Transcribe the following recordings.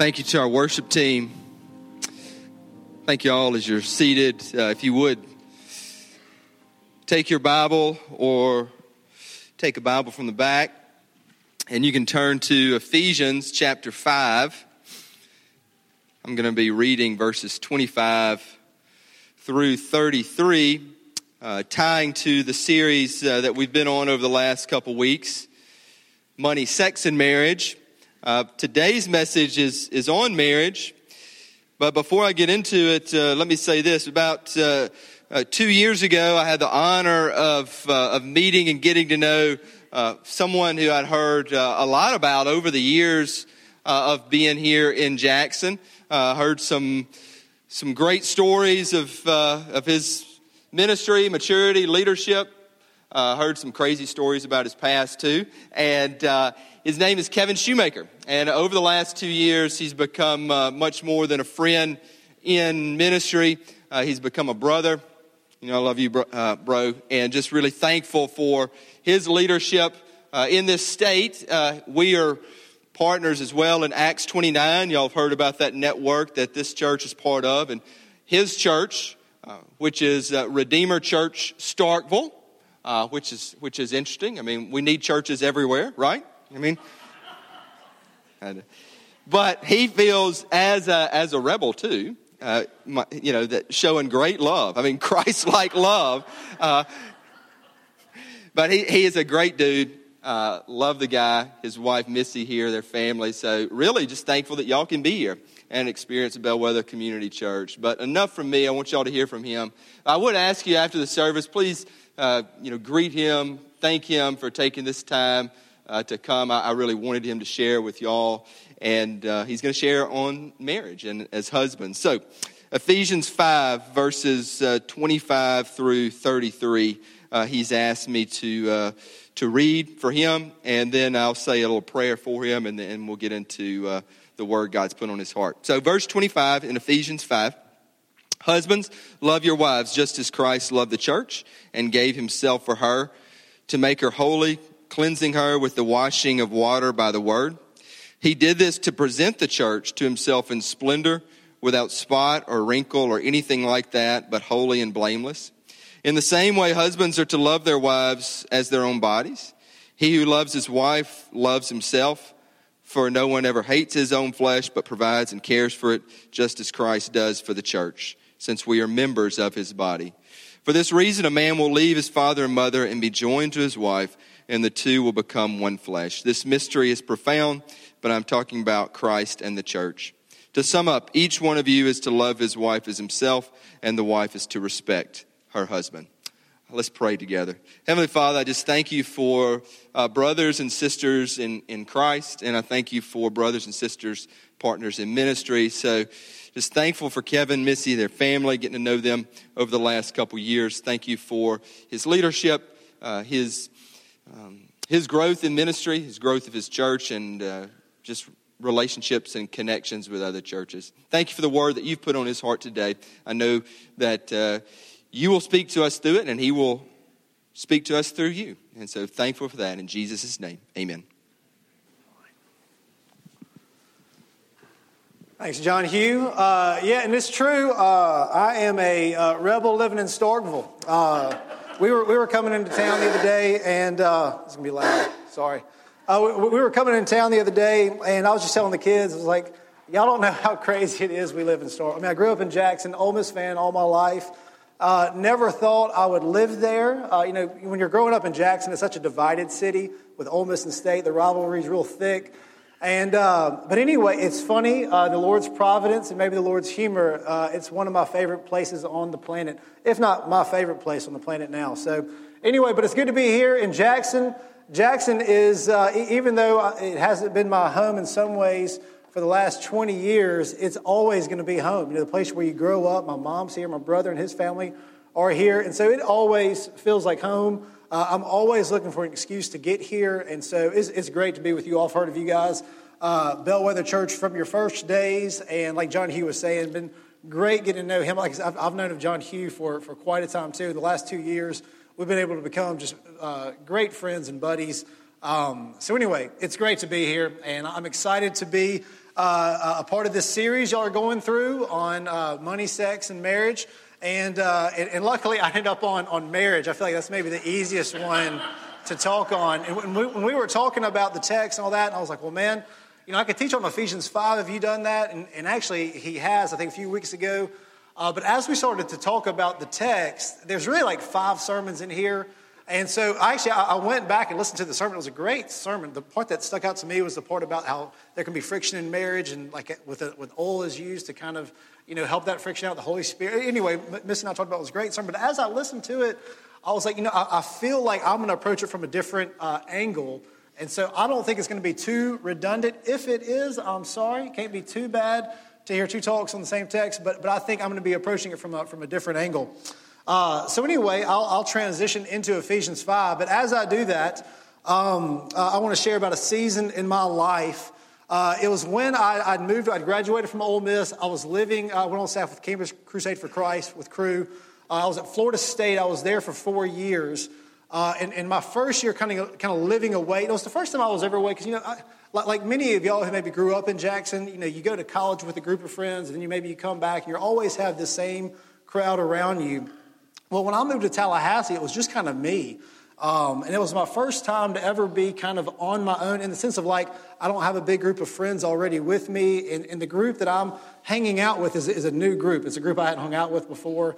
Thank you to our worship team. Thank you all as you're seated. Uh, if you would take your Bible or take a Bible from the back, and you can turn to Ephesians chapter 5. I'm going to be reading verses 25 through 33, uh, tying to the series uh, that we've been on over the last couple weeks Money, Sex, and Marriage. Uh, today's message is, is on marriage, but before I get into it, uh, let me say this. About uh, uh two years ago, I had the honor of, uh, of meeting and getting to know uh, someone who I'd heard a lot about over the years of being here in Jackson. heard some, some great stories of, of his ministry, maturity, leadership. heard some crazy stories about his past too. And his name is Kevin Shoemaker. And over the last two years, he's become uh, much more than a friend in ministry. Uh, he's become a brother. You know, I love you, bro, uh, bro and just really thankful for his leadership uh, in this state. Uh, we are partners as well in Acts 29. Y'all have heard about that network that this church is part of. And his church, uh, which is Redeemer Church Starkville, which, is, which is interesting. I mean, we need churches everywhere, right? I mean, but he feels as a, as a rebel too. Uh, my, you know, that showing great love. I mean, Christ-like love. Uh, but he, he is a great dude. Uh, love the guy, his wife Missy here, their family. So really, just thankful that y'all can be here and experience Bellwether Community Church. But enough from me. I want y'all to hear from him. I would ask you after the service, please, uh, you know, greet him, thank him for taking this time uh, to come. I, I, really wanted him to share with y'all, and uh, he's going to share on marriage and as husbands. So, Ephesians 5, verses uh, 25 through 33, uh, he's asked me to, uh, to read for him, and then I'll say a little prayer for him, and then we'll get into uh, the word God's put on his heart. So, verse 25 in Ephesians 5. Husbands, love your wives just as Christ loved the church and gave himself for her to make her holy, cleansing her with the washing of water by the word. He did this to present the church to himself in splendor, without spot or wrinkle or anything like that, but holy and blameless. In the same way, husbands are to love their wives as their own bodies. He who loves his wife loves himself, for no one ever hates his own flesh, but provides and cares for it, just as Christ does for the church, since we are members of his body. For this reason, a man will leave his father and mother and be joined to his wife and the two will become one flesh. This mystery is profound, but I'm talking about Christ and the church. To sum up, each one of you is to love his wife as himself, and the wife is to respect her husband. Let's pray together. Heavenly Father, I just thank you for uh, brothers and sisters in, in Christ, and I thank you for brothers and sisters, partners in ministry. So, just thankful for Kevin, Missy, their family, getting to know them over the last couple years. Thank you for his leadership, uh, his um, his growth in ministry, his growth of his church, and uh, just relationships and connections with other churches. Thank you for the word that you've put on his heart today. I know that uh, you will speak to us through it, and he will speak to us through you. And so thankful for that. In Jesus' name, amen. Thanks, John Hugh. Uh, yeah, and it's true. Uh, I am a uh, rebel living in Starkville. We were, we were coming into town the other day, and uh, it's to be loud. Sorry. Uh, we, we, were coming into town the other day, and I was just telling the kids, I was like, y'all don't know how crazy it is we live in Star. I mean, I grew up in Jackson, Ole Miss fan all my life. Uh, never thought I would live there. Uh, you know, when you're growing up in Jackson, it's such a divided city with Ole Miss and State. The rivalry is real thick. And uh, but anyway, it's funny. Uh, the Lord's providence and maybe the Lord's humor. Uh, it's one of my favorite places on the planet, if not my favorite place on the planet now. So anyway, but it's good to be here in Jackson. Jackson is, uh, even though it hasn't been my home in some ways for the last 20 years, it's always going to be home. You know, the place where you grow up. My mom's here, my brother and his family are here, and so it always feels like home. Uh, I'm always looking for an excuse to get here, and so it's, it's great to be with you all. I've heard of you guys, uh, Bellwether Church, from your first days, and like John Hugh was saying, been great getting to know him. Like I've, I've known of John Hugh for, for quite a time too. The last two years, we've been able to become just uh, great friends and buddies. Um, so anyway, it's great to be here, and I'm excited to be uh, a part of this series y'all are going through on uh, money, sex, and marriage. And, uh, and, and, luckily, I ended up on, on marriage. I feel like that's maybe the easiest one to talk on. And when we, when we were talking about the text and all that, and I was like, well, man, you know, I could teach on Ephesians 5. Have you done that? And, and actually, he has, I think, a few weeks ago. Uh, but as we started to talk about the text, there's really like five sermons in here. And so actually, I, went back and listened to the sermon. It was a great sermon. The part that stuck out to me was the part about how there can be friction in marriage and like with, a, with oil is used to kind of, you know, help that friction out, the Holy Spirit. Anyway, Miss and I talked about it, was a great sermon. But as I listened to it, I was like, you know, I, I feel like I'm going to approach it from a different uh, angle. And so I don't think it's going to be too redundant. If it is, I'm sorry. It can't be too bad to hear two talks on the same text, but, but I think I'm going to be approaching it from a, from a different angle. Uh, so, anyway, I'll, I'll, transition into Ephesians 5. But as I do that, um, uh, I want to share about a season in my life. Uh, it was when I, would moved, I'd graduated from Ole Miss. I was living, I went on staff with Campus Crusade for Christ with Cru. Uh, I was at Florida State. I was there for four years. Uh, and, and, my first year, kind of, kind of living away, it was the first time I was ever away because, you know, I, like, like, many of y'all who maybe grew up in Jackson, you know, you go to college with a group of friends and then you maybe you come back and you always have the same crowd around you. Well, when I moved to Tallahassee, it was just kind of me. Um, and it was my first time to ever be kind of on my own in the sense of like, I don't have a big group of friends already with me. And, and the group that I'm hanging out with is, is a new group. It's a group I hadn't hung out with before.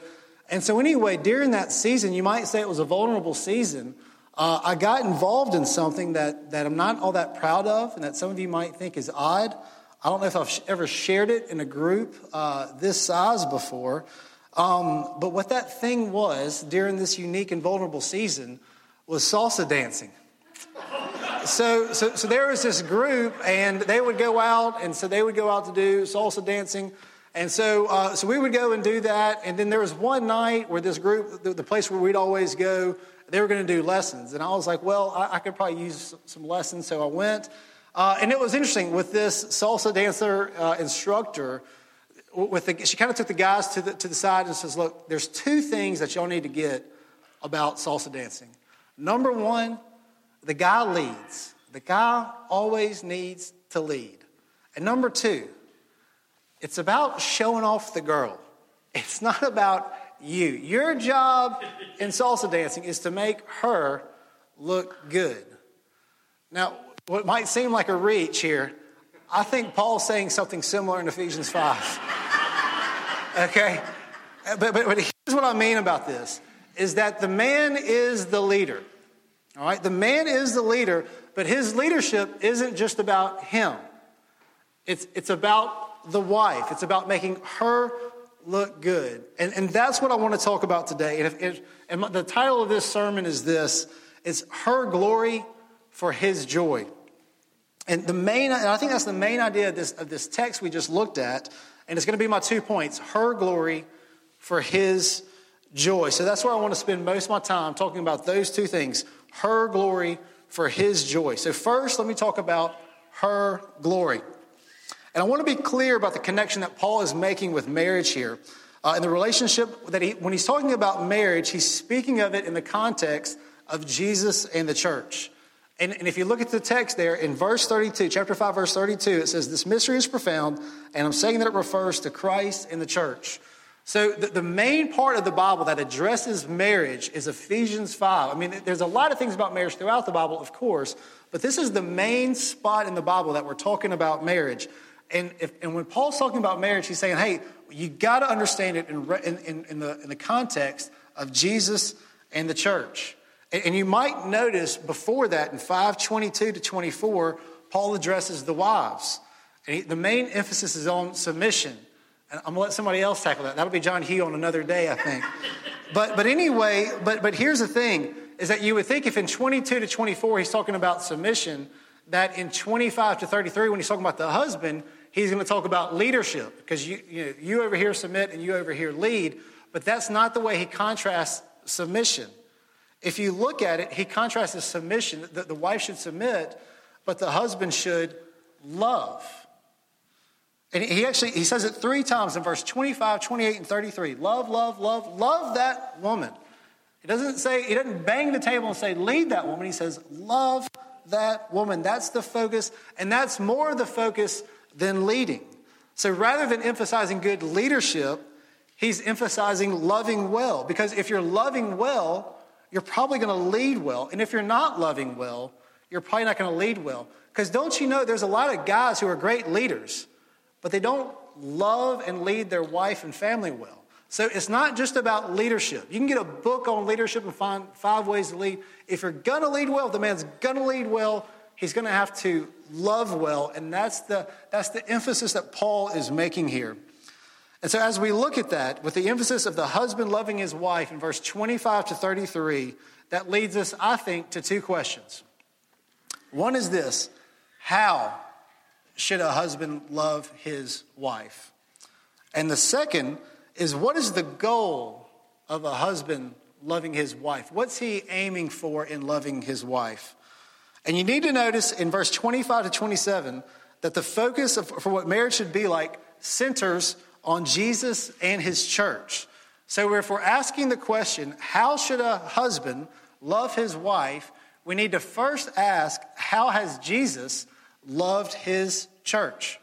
And so, anyway, during that season, you might say it was a vulnerable season. Uh, I got involved in something that, that I'm not all that proud of and that some of you might think is odd. I don't know if I've ever shared it in a group uh, this size before. Um, but what that thing was during this unique and vulnerable season was salsa dancing. So, so, so there was this group, and they would go out, and so they would go out to do salsa dancing. And so, uh, so we would go and do that. And then there was one night where this group, the, the place where we'd always go, they were going to do lessons. And I was like, well, I, I could probably use some lessons. So I went. Uh, and it was interesting with this salsa dancer uh, instructor with the, she kind of took the guys to the, to the side and says, Look, there's two things that y'all need to get about salsa dancing. Number one, the guy leads. The guy always needs to lead. And number two, it's about showing off the girl. It's not about you. Your job in salsa dancing is to make her look good. Now, what might seem like a reach here, I think Paul's saying something similar in Ephesians 5. Okay? Uh, but, but, but here's what I mean about this is that the man is the leader. All right? The man is the leader, but his leadership isn't just about him. It's, it's about the wife. It's about making her look good. And, and that's what I want to talk about today. And, if, if, and the title of this sermon is this, it's Her Glory for His Joy. And the main, and I think that's the main idea of this, of this text we just looked at. And it's going to be my two points her glory for his joy. So that's where I want to spend most of my time talking about those two things her glory for his joy. So, first, let me talk about her glory. And I want to be clear about the connection that Paul is making with marriage here. Uh, in the relationship that he, when he's talking about marriage, he's speaking of it in the context of Jesus and the church. And, and, if you look at the text there in verse 32, chapter 5, verse 32, it says, This mystery is profound, and I'm saying that it refers to Christ and the church. So, the, the main part of the Bible that addresses marriage is Ephesians 5. I mean, there's a lot of things about marriage throughout the Bible, of course, but this is the main spot in the Bible that we're talking about marriage. And, if, and when Paul's talking about marriage, he's saying, hey, you got to understand it in, in, in, the, in the context of Jesus and the church. And you might notice before that in 522 to 24, Paul addresses the wives. And he, the main emphasis is on submission. And I'm to let somebody else tackle that. That'll be John Hugh on another day, I think. but, but anyway, but, but here's the thing is that you would think if in 22 to 24 he's talking about submission, that in 25 to 33, when he's talking about the husband, he's going to talk about leadership because you, you, know, you over here submit and you over here lead. But that's not the way he contrasts submission. If you look at it, he contrasts the submission, that the wife should submit, but the husband should love. And he actually he says it three times in verse 25, 28, and 33. Love, love, love, love that woman. He doesn't say, he doesn't bang the table and say, lead that woman. He says, love that woman. That's the focus, and that's more the focus than leading. So rather than emphasizing good leadership, he's emphasizing loving well. Because if you're loving well, you're probably going to lead well. And if you're not loving well, you're probably not going to lead well. Because don't you know, there's a lot of guys who are great leaders, but they don't love and lead their wife and family well. So it's not just about leadership. You can get a book on leadership and find five ways to lead. If you're going to lead well, the man's going to lead well, he's going to have to love well. And that's the, that's the emphasis that Paul is making here. And so as we look at that, with the emphasis of the husband loving his wife in verse 25 to 33, that leads us, I think, to two questions. One is this How should a husband love his wife? And the second is what is the goal of a husband loving his wife? What's he aiming for in loving his wife? And you need to notice in verse 25 to 27 that the focus of, for what marriage should be like centers on Jesus and his church. So if we're asking the question, how should a husband love his wife? We need to first ask, how has Jesus loved his church?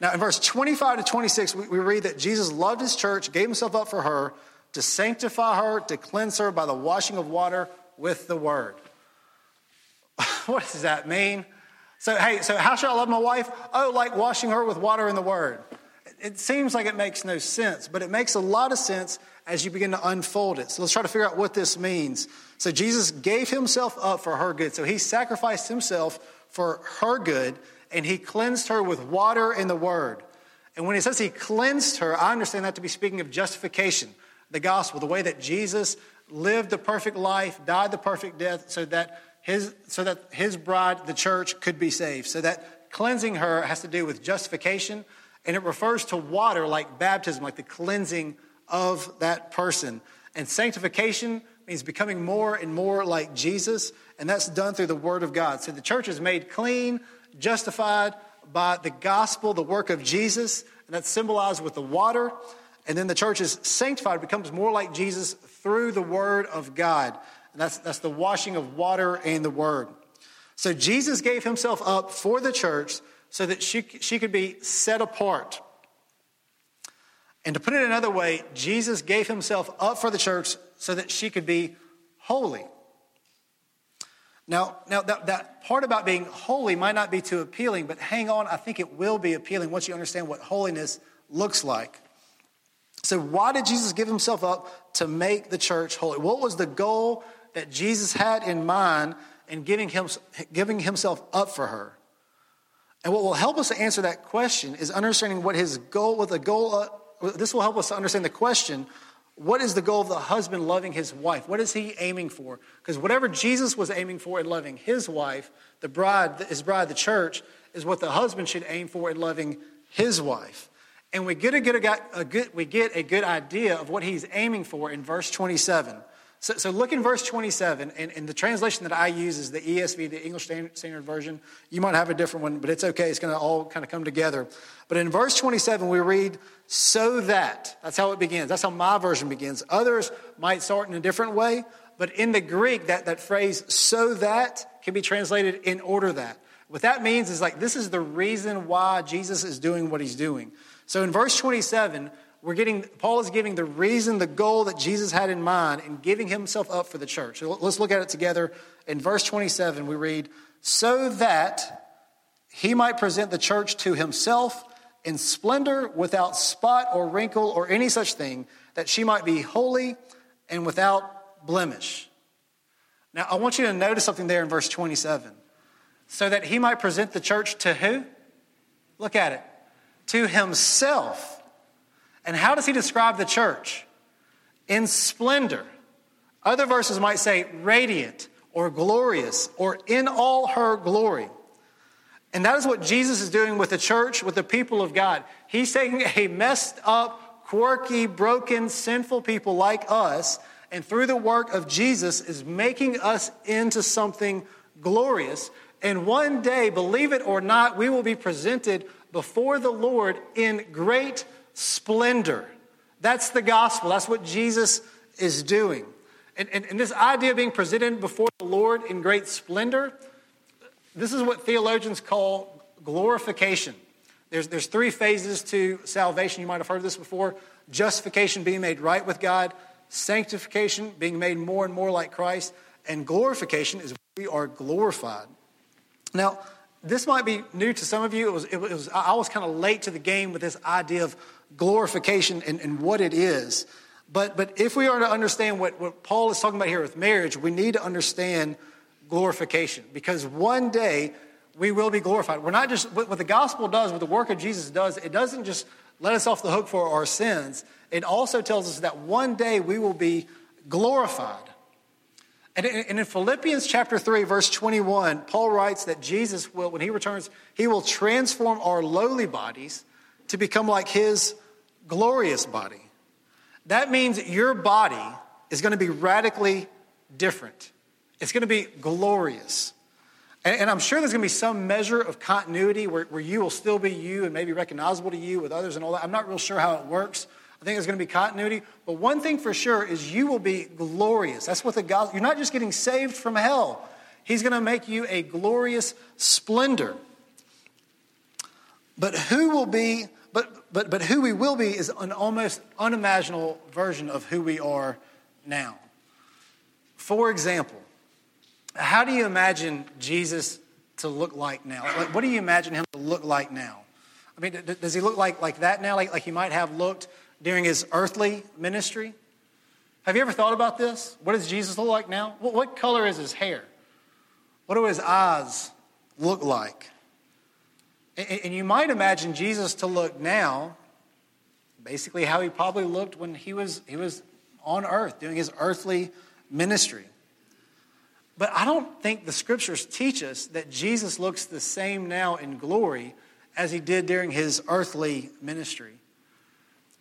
Now, in verse 25 to 26, we, read that Jesus loved his church, gave himself up for her to sanctify her, to cleanse her by the washing of water with the word. what does that mean? So, hey, so how should I love my wife? Oh, like washing her with water in the word. It seems like it makes no sense, but it makes a lot of sense as you begin to unfold it. So let's try to figure out what this means. So Jesus gave himself up for her good. So he sacrificed himself for her good and he cleansed her with water and the word. And when he says he cleansed her, I understand that to be speaking of justification, the gospel, the way that Jesus lived the perfect life, died the perfect death, so that his, so that his bride, the church, could be saved. So that cleansing her has to do with justification, and it refers to water like baptism, like the cleansing of that person. And sanctification means becoming more and more like Jesus, and that's done through the Word of God. So the church is made clean, justified by the gospel, the work of Jesus, and that's symbolized with the water. And then the church is sanctified, becomes more like Jesus through the word of God. And that's, that's the washing of water and the word. So Jesus gave himself up for the church so that she, she could be set apart. And to put it another way, Jesus gave himself up for the church so that she could be holy. Now, now that, that part about being holy might not be too appealing, but hang on, I think it will be appealing once you understand what holiness looks like. So, why did Jesus give himself up to make the church holy? What was the goal that Jesus had in mind in giving, him, giving himself up for her? And what will help us to answer that question is understanding what his goal, what the goal, uh, this will help us to understand the question what is the goal of the husband loving his wife? What is he aiming for? Because whatever Jesus was aiming for in loving his wife, the bride, his bride, the church, is what the husband should aim for in loving his wife. And we get a good, a good, we get a good idea of what he's aiming for in verse 27. So, so look in verse 27, and, and, the translation that I use is the ESV, the English Standard Version. You might have a different one, but it's okay. It's going to all kind of come together. But in verse 27, we read, so that. That's how it begins. That's how my version begins. Others might start in a different way, but in the Greek, that, that phrase, so that, can be translated in order that. What that means is like, this is the reason why Jesus is doing what he's doing. So in verse 27, we're getting, Paul is giving the reason, the goal that Jesus had in mind in giving himself up for the church. Let's look at it together. In verse 27, we read, so that he might present the church to himself in splendor, without spot or wrinkle or any such thing, that she might be holy and without blemish. Now, I want you to notice something there in verse 27. So that he might present the church to who? Look at it. To himself. And how does he describe the church? In splendor. Other verses might say radiant or glorious or in all her glory. And that is what Jesus is doing with the church, with the people of God. He's taking a messed up, quirky, broken, sinful people like us, and through the work of Jesus, is making us into something glorious. And one day, believe it or not, we will be presented before the Lord in great splendor. That's the gospel. That's what Jesus is doing. And, and, and this idea of being presented before the Lord in great splendor this is what theologians call glorification. There's, there's three phases to salvation. You might have heard this before justification, being made right with God, sanctification, being made more and more like Christ, and glorification is we are glorified. Now, this might be new to some of you. It was, it was I was kind of late to the game with this idea of glorification and, and what it is. But, but if we are to understand what, what Paul is talking about here with marriage, we need to understand glorification because one day we will be glorified. We're not just, what the gospel does, what the work of Jesus does, it doesn't just let us off the hook for our sins. It also tells us that one day we will be glorified. And in Philippians chapter 3, verse 21, Paul writes that Jesus will, when he returns, he will transform our lowly bodies to become like his glorious body. That means your body is going to be radically different. It's going to be glorious. And, I'm sure there's going to be some measure of continuity where you will still be you and maybe recognizable to you with others and all that. I'm not real sure how it works. I think there's going to be continuity. But one thing for sure is you will be glorious. That's what the gospel, you're not just getting saved from hell. He's going to make you a glorious splendor. But who will be, but, but, but who we will be is an almost unimaginable version of who we are now. For example, how do you imagine Jesus to look like now? Like, what do you imagine him to look like now? I mean, does he look like, like that now, like, like he might have looked during his earthly ministry? Have you ever thought about this? What does Jesus look like now? What, color is his hair? What do his eyes look like? And, and you might imagine Jesus to look now basically how he probably looked when he was, he was on earth doing his earthly ministry. But I don't think the scriptures teach us that Jesus looks the same now in glory as he did during his earthly ministry.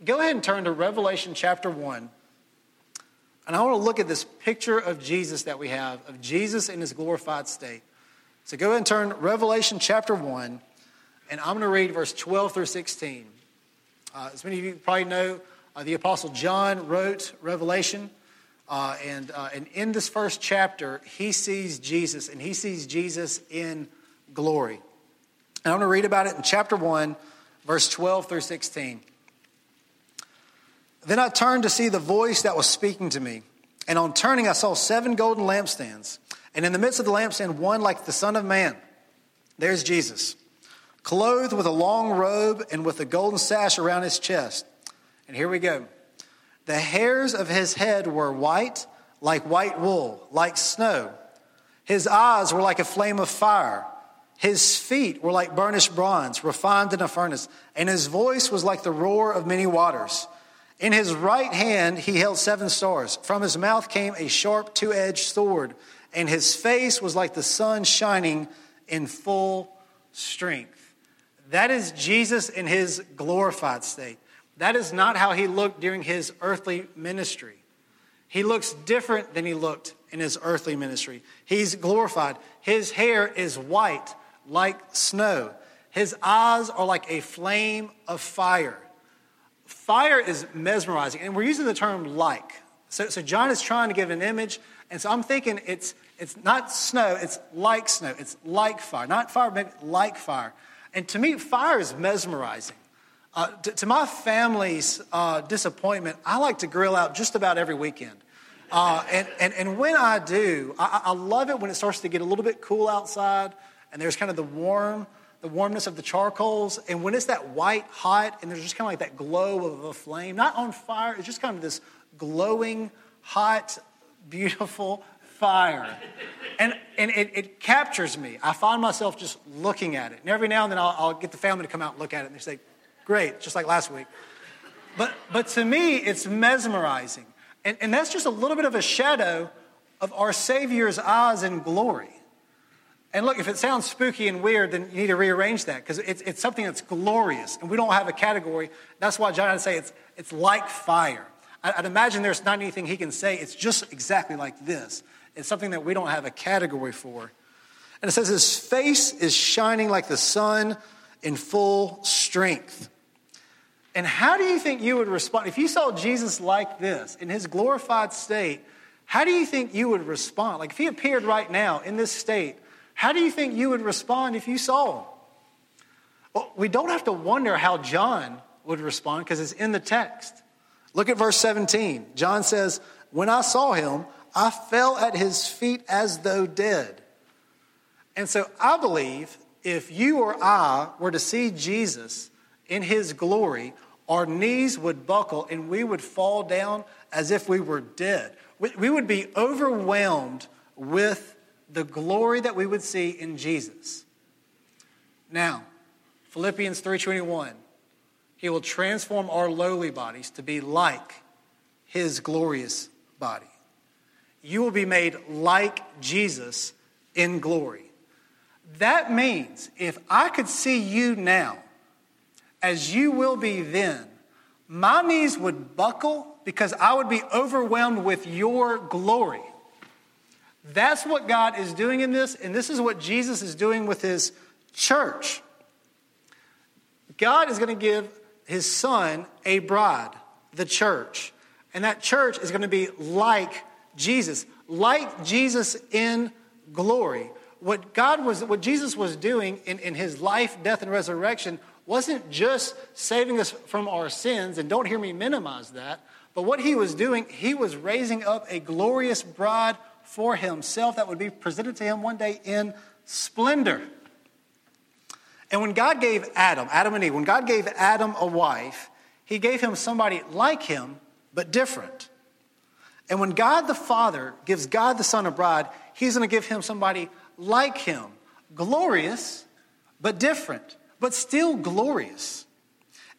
Go ahead and turn to Revelation chapter 1. And I want to look at this picture of Jesus that we have, of Jesus in his glorified state. So go ahead and turn Revelation chapter 1, and I'm going to read verse 12 through 16. Uh, as many of you probably know, uh, the Apostle John wrote Revelation. Uh, and, uh, and in this first chapter, he sees Jesus, and he sees Jesus in glory. And I'm going to read about it in chapter 1, verse 12 through 16. Then I turned to see the voice that was speaking to me. And on turning, I saw seven golden lampstands. And in the midst of the lampstand, one like the Son of Man. There's Jesus, clothed with a long robe and with a golden sash around his chest. And here we go. The hairs of his head were white, like white wool, like snow. His eyes were like a flame of fire. His feet were like burnished bronze, refined in a furnace. And his voice was like the roar of many waters. In his right hand he held seven stars. From his mouth came a sharp two edged sword. And his face was like the sun shining in full strength. That is Jesus in his glorified state. That is not how he looked during his earthly ministry. He looks different than he looked in his earthly ministry. He's glorified. His hair is white like snow. His eyes are like a flame of fire. Fire is mesmerizing, and we're using the term like. So, so John is trying to give an image, and so I'm thinking it's, it's not snow, it's like snow. It's like fire. Not fire, but like fire. And to me, fire is mesmerizing. Uh, to, to, my family's uh, disappointment, I like to grill out just about every weekend. Uh, and, and, and when I do, I, I, love it when it starts to get a little bit cool outside and there's kind of the warm, the warmness of the charcoals. And when it's that white hot and there's just kind of like that glow of a flame, not on fire, it's just kind of this glowing, hot, beautiful fire. And, and it, it captures me. I find myself just looking at it. And every now and then I'll, I'll get the family to come out and look at it and they say, Great, just like last week. But, but to me, it's mesmerizing. And, and that's just a little bit of a shadow of our Savior's eyes in glory. And look, if it sounds spooky and weird, then you need to rearrange that because it's, it's something that's glorious. And we don't have a category. That's why John would say it's, it's like fire. I'd imagine there's not anything he can say. It's just exactly like this. It's something that we don't have a category for. And it says his face is shining like the sun in full strength. And how do you think you would respond? If you saw Jesus like this in his glorified state, how do you think you would respond? Like if he appeared right now in this state, how do you think you would respond if you saw him? Well, we don't have to wonder how John would respond because it's in the text. Look at verse 17. John says, When I saw him, I fell at his feet as though dead. And so I believe if you or I were to see Jesus in his glory, our knees would buckle and we would fall down as if we were dead. We would be overwhelmed with the glory that we would see in Jesus. Now, Philippians 3:21 He will transform our lowly bodies to be like his glorious body. You will be made like Jesus in glory. That means if I could see you now as you will be then, my knees would buckle because I would be overwhelmed with your glory. That's what God is doing in this, and this is what Jesus is doing with his church. God is going to give his son a bride, the church. And that church is going to be like Jesus, like Jesus in glory. What God was, what Jesus was doing in, in his life, death, and resurrection wasn't just saving us from our sins, and don't hear me minimize that, but what he was doing, he was raising up a glorious bride for himself that would be presented to him one day in splendor. And when God gave Adam, Adam and Eve, when God gave Adam a wife, he gave him somebody like him, but different. And when God the Father gives God the Son a bride, he's going to give him somebody like him, glorious, but different but still glorious.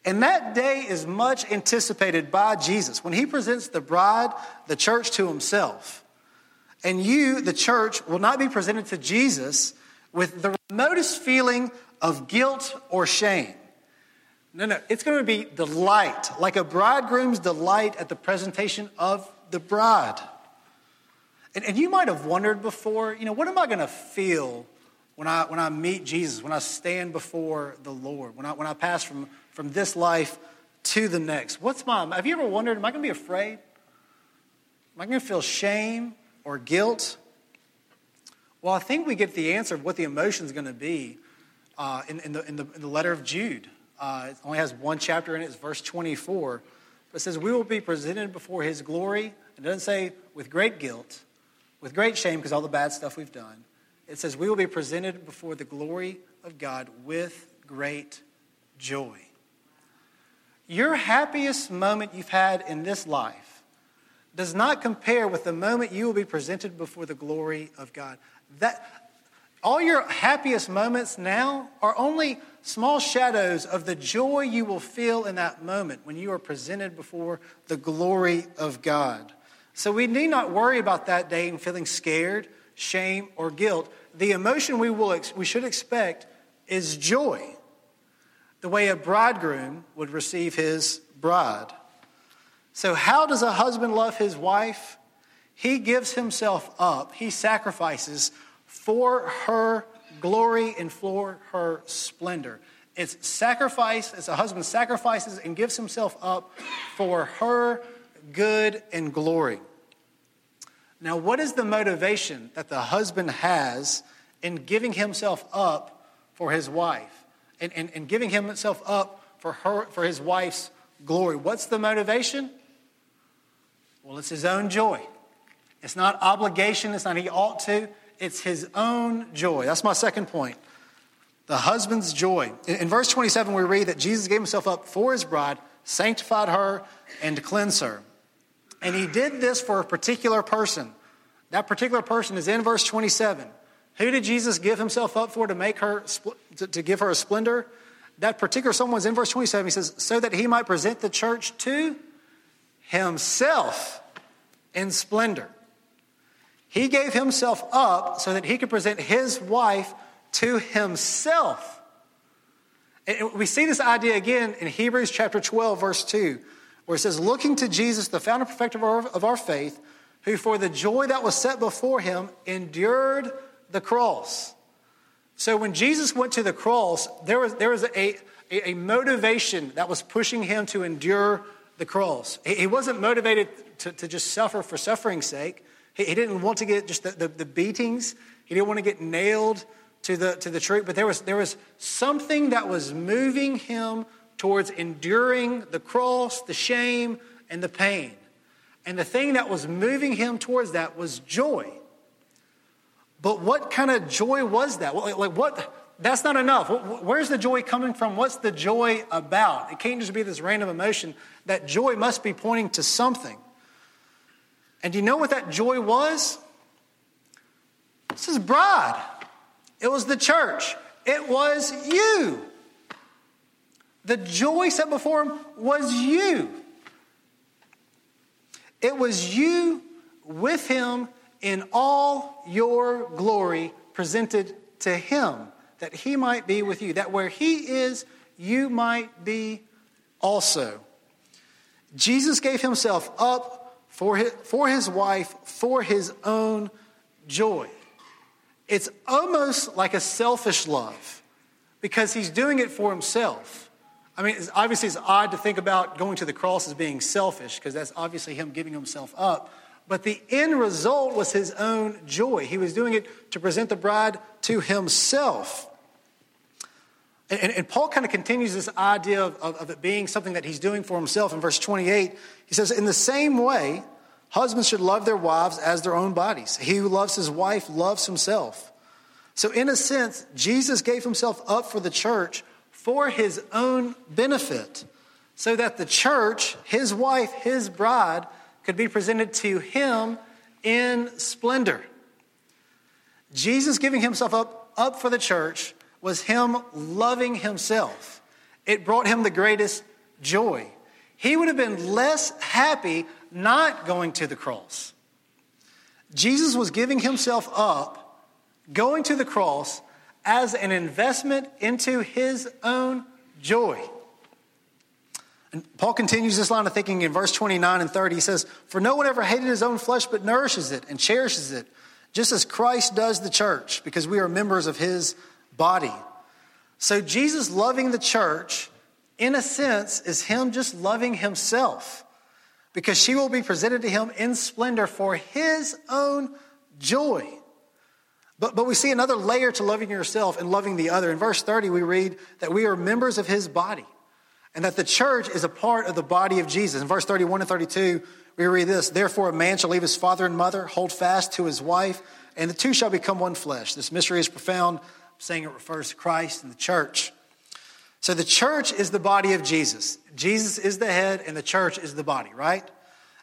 And that day is much anticipated by Jesus when he presents the bride, the church, to himself. And you, the church, will not be presented to Jesus with the remotest feeling of guilt or shame. No, no, it's going to be delight, like a bridegroom's delight at the presentation of the bride. And, and you might have wondered before, you know, what am I going to feel when I, when I meet Jesus, when I stand before the Lord, when I, when I pass from, from this life to the next. What's my, have you ever wondered, am I going to be afraid? Am I going to feel shame or guilt? Well, I think we get the answer of what the emotion is going to be uh, in, in, the, in, the, in the letter of Jude. Uh, it only has one chapter in it, it's verse 24. But it says, We will be presented before his glory. It doesn't say with great guilt, with great shame, because all the bad stuff we've done it says, We will be presented before the glory of God with great joy. Your happiest moment you've had in this life does not compare with the moment you will be presented before the glory of God. That, all your happiest moments now are only small shadows of the joy you will feel in that moment when you are presented before the glory of God. So we need not worry about that day and feeling scared shame, or guilt. The emotion we, will, we should expect is joy, the way a bridegroom would receive his bride. So, how does a husband love his wife? He gives himself up, he sacrifices for her glory and for her splendor. It's sacrifice, it's a husband sacrifices and gives himself up for her good and glory. Now, what is the motivation that the husband has in giving himself up for his wife and, and, and giving himself up for, her, for his wife's glory? What's the motivation? Well, it's his own joy. It's not obligation, it's not he ought to, it's his own joy. That's my second point. The husband's joy. In, verse 27, we read that Jesus gave himself up for his bride, sanctified her, and cleansed her. And he did this for a particular person. That particular person is in verse 27. Who did Jesus give himself up for to make her, to, to give her a splendor? That particular someone's in verse 27. He says, so that he might present the church to himself in splendor. He gave himself up so that he could present his wife to himself. And we see this idea again in Hebrews chapter 12, verse 2 where it says, Looking to Jesus, the founder and perfecter of our, of our faith, who for the joy that was set before him endured the cross. So when Jesus went to the cross, there was, there was a, a, a motivation that was pushing him to endure the cross. He, wasn't motivated to, to, just suffer for suffering's sake. He, he didn't want to get just the, the, the beatings, he didn't want to get nailed to the, to the tree, but there was, there was something that was moving him towards enduring the cross, the shame, and the pain. And the thing that was moving him towards that was joy. But what kind of joy was that? Like, what? That's not enough. Where's the joy coming from? What's the joy about? It can't just be this random emotion. That joy must be pointing to something. And do you know what that joy was? This is bride. It was the church. It was you. The joy set before him was you. It was you with him in all your glory presented to him, that he might be with you, that where he is, you might be also. Jesus gave himself up for his, for his wife for his own joy. It's almost like a selfish love because he's doing it for himself. I mean, it's, obviously, it's odd to think about going to the cross as being selfish because that's obviously him giving himself up. But the end result was his own joy. He was doing it to present the bride to himself. And, and, and Paul kind of continues this idea of, of, of it being something that he's doing for himself in verse 28. He says, In the same way, husbands should love their wives as their own bodies. He who loves his wife loves himself. So, in a sense, Jesus gave himself up for the church for his own benefit, so that the church, his wife, his bride, could be presented to him in splendor. Jesus giving himself up, up for the church was him loving himself. It brought him the greatest joy. He would have been less happy not going to the cross. Jesus was giving himself up, going to the cross, as an investment into his own joy. Paul continues this line of thinking in verse 29 and 30. He says, For no one ever hated his own flesh, but nourishes it and cherishes it, just as Christ does the church, because we are members of his body. So Jesus loving the church, in a sense, is him just loving himself, because she will be presented to him in splendor for his own joy. But, but we see another layer to loving yourself and loving the other. In verse 30, we read that we are members of his body and that the church is a part of the body of Jesus. In verse 31 and 32, we read this Therefore, a man shall leave his father and mother, hold fast to his wife, and the two shall become one flesh. This mystery is profound. I'm saying it refers to Christ and the church. So the church is the body of Jesus. Jesus is the head, and the church is the body, right?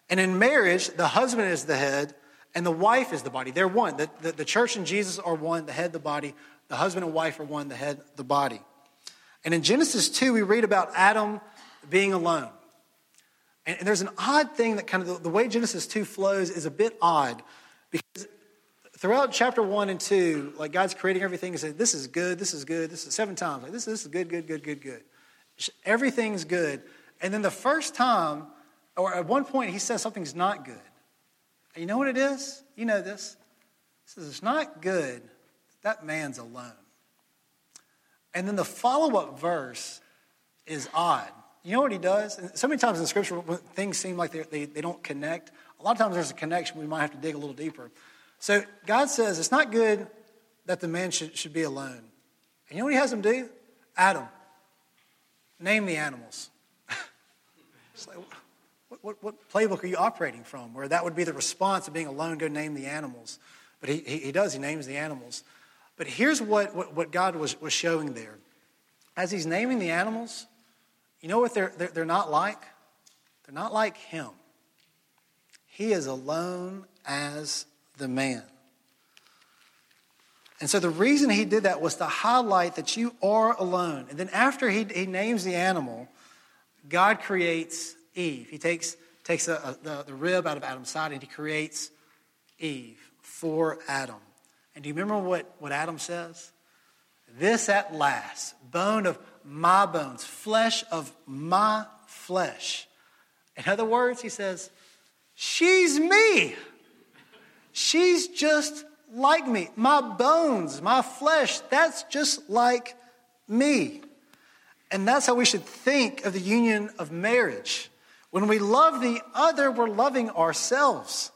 And in marriage, the husband is the head, and the wife is the body. They're one. The, the, the church and Jesus are one, the head, the body. The husband and wife are one, the head, the body. And in Genesis 2, we read about Adam being alone. And, and there's an odd thing that kind of the, the way Genesis 2 flows is a bit odd because throughout chapter 1 and 2, like God's creating everything and says, This is good, this is good, this is seven times. Like, this, this is good, good, good, good, good. Everything's good. And then the first time, or at one point, he says something's not good. And you know what it is? You know this. He says, It's not good that man's alone. And then the follow up verse is odd. You know what he does? So many times in Scripture, things seem like they, they don't connect, a lot of times there's a connection. We might have to dig a little deeper. So God says it's not good that the man should, should be alone. And you know what he has him do? Adam, name the animals. it's like, what, what, what, playbook are you operating from where that would be the response of being alone, go name the animals? But he, he, he does, he names the animals. But here's what, what, what God was, was showing there. As he's naming the animals, you know what they're, they're, they're not like? They're not like him. He is alone as the man. And so the reason he did that was to highlight that you are alone. And then after he, he names the animal, God creates Eve. He takes, takes a, a, the, the rib out of Adam's side and he creates Eve for Adam. And do you remember what, what Adam says? This at last, bone of my bones, flesh of my flesh. In other words, he says, She's me. She's just like me. My bones, my flesh, that's just like me. And that's how we should think of the union of marriage. When we love the other, we're loving ourselves.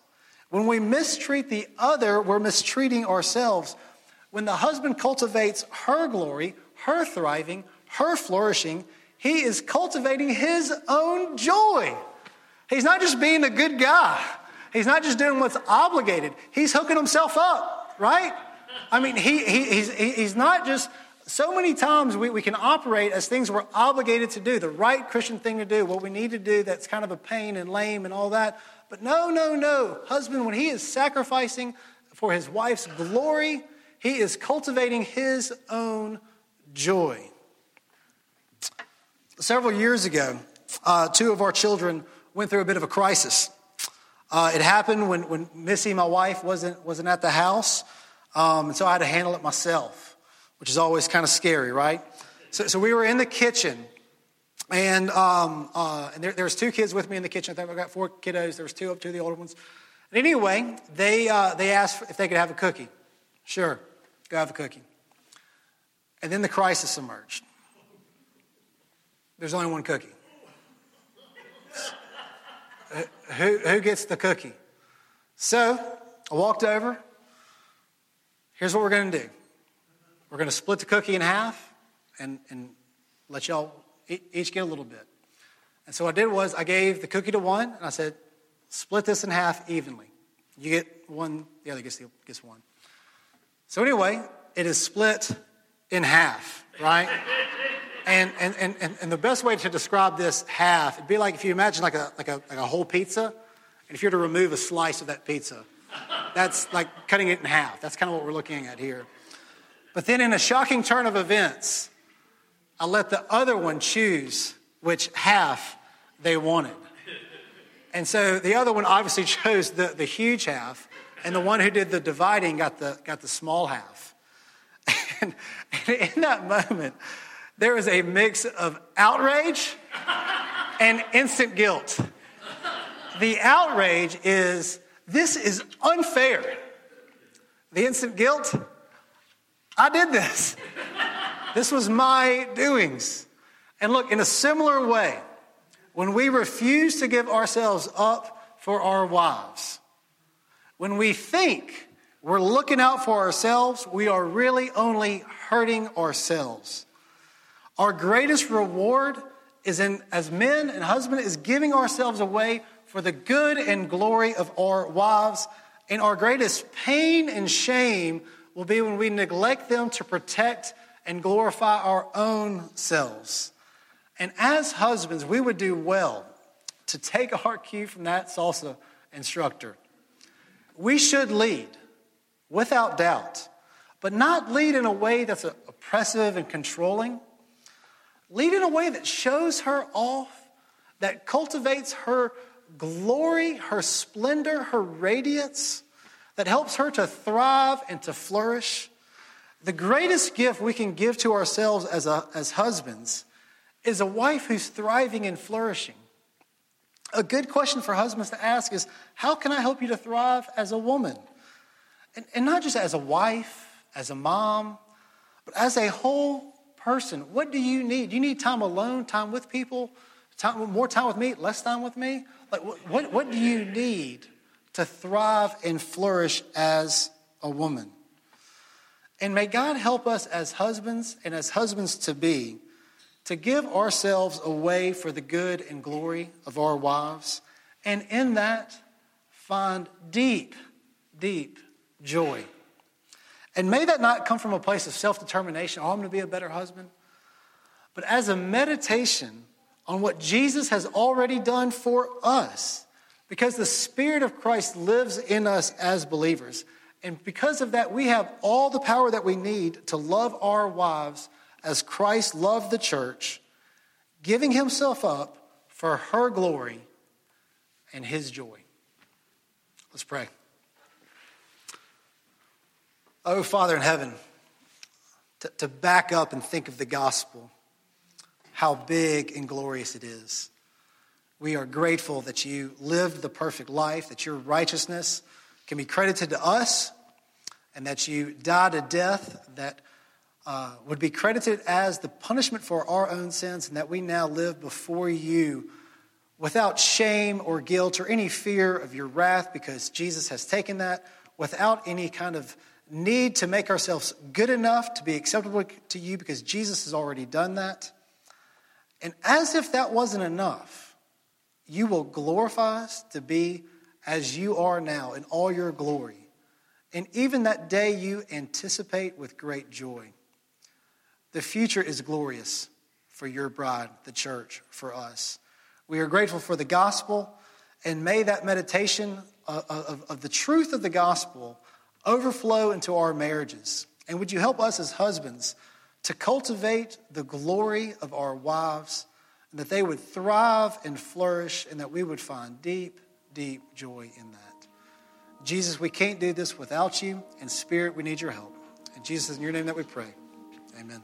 When we mistreat the other, we're mistreating ourselves. When the husband cultivates her glory, her thriving, her flourishing, he is cultivating his own joy. He's not just being a good guy. He's not just doing what's obligated. He's hooking himself up, right? I mean, he, he, he's, he's not just, so many times we, we can operate as things we're obligated to do, the right Christian thing to do, what we need to do that's kind of a pain and lame and all that. But no, no, no. Husband, when he is sacrificing for his wife's glory, he is cultivating his own joy. Several years ago, uh, two of our children went through a bit of a crisis. Uh, it happened when, when Missy, my wife, wasn't, wasn't at the house, um, and so I had to handle it myself, which is always kind of scary, right? So, so we were in the kitchen, and, um, uh, and there, there was two kids with me in the kitchen. I think I got four kiddos. There was two up, two of the older ones. And anyway, they, uh, they asked if they could have a cookie. Sure, go have a cookie. And then the crisis emerged. There's only one cookie. Who, who gets the cookie? So I walked over. Here's what we're going to do we're going to split the cookie in half and, and let y'all each get a little bit. And so what I did was I gave the cookie to one and I said, split this in half evenly. You get one, the other gets, the, gets one. So anyway, it is split in half, right? And, and, and, and the best way to describe this half, it'd be like if you imagine like a, like a, like a whole pizza, and if you were to remove a slice of that pizza, that's like cutting it in half. That's kind of what we're looking at here. But then in a shocking turn of events, I let the other one choose which half they wanted. And so the other one obviously chose the, the huge half, and the one who did the dividing got the, got the small half. And, and in that moment, there was a mix of outrage and instant guilt. The outrage is, this is unfair. The instant guilt, I did this. This was my doings. And look, in a similar way, when we refuse to give ourselves up for our wives, when we think we're looking out for ourselves, we are really only hurting ourselves. Our greatest reward is in, as men and husbands, is giving ourselves away for the good and glory of our wives. And our greatest pain and shame will be when we neglect them to protect and glorify our own selves. And as husbands, we would do well to take our cue from that salsa instructor. We should lead, without doubt, but not lead in a way that's oppressive and controlling Lead in a way that shows her off, that cultivates her glory, her splendor, her radiance, that helps her to thrive and to flourish. The greatest gift we can give to ourselves as, a, as husbands is a wife who's thriving and flourishing. A good question for husbands to ask is how can I help you to thrive as a woman? And, and not just as a wife, as a mom, but as a whole person. What do you need? You need time alone, time with people, time, more time with me, less time with me? Like, what, what, what do you need to thrive and flourish as a woman? And may God help us as husbands and as husbands to be to give ourselves away for the good and glory of our wives, and in that find deep, deep joy. And may that not come from a place of self determination, oh, I'm going to be a better husband, but as a meditation on what Jesus has already done for us. Because the Spirit of Christ lives in us as believers. And because of that, we have all the power that we need to love our wives as Christ loved the church, giving himself up for her glory and his joy. Let's pray. Oh, Father in heaven, to, to back up and think of the gospel, how big and glorious it is. We are grateful that you lived the perfect life, that your righteousness can be credited to us, and that you died a death that uh, would be credited as the punishment for our own sins, and that we now live before you without shame or guilt or any fear of your wrath because Jesus has taken that, without any kind of need to make ourselves good enough to be acceptable to you because Jesus has already done that. And as if that wasn't enough, you will glorify us to be as you are now in all your glory. And even that day you anticipate with great joy. The future is glorious for your bride, the church, for us. We are grateful for the gospel, and may that meditation of, of, of the truth of the gospel overflow into our marriages. And would you help us as husbands to cultivate the glory of our wives, and that they would thrive and flourish, and that we would find deep, deep joy in that. Jesus, we can't do this without you, and Spirit, we need your help. In Jesus, in your name that we pray. Amen.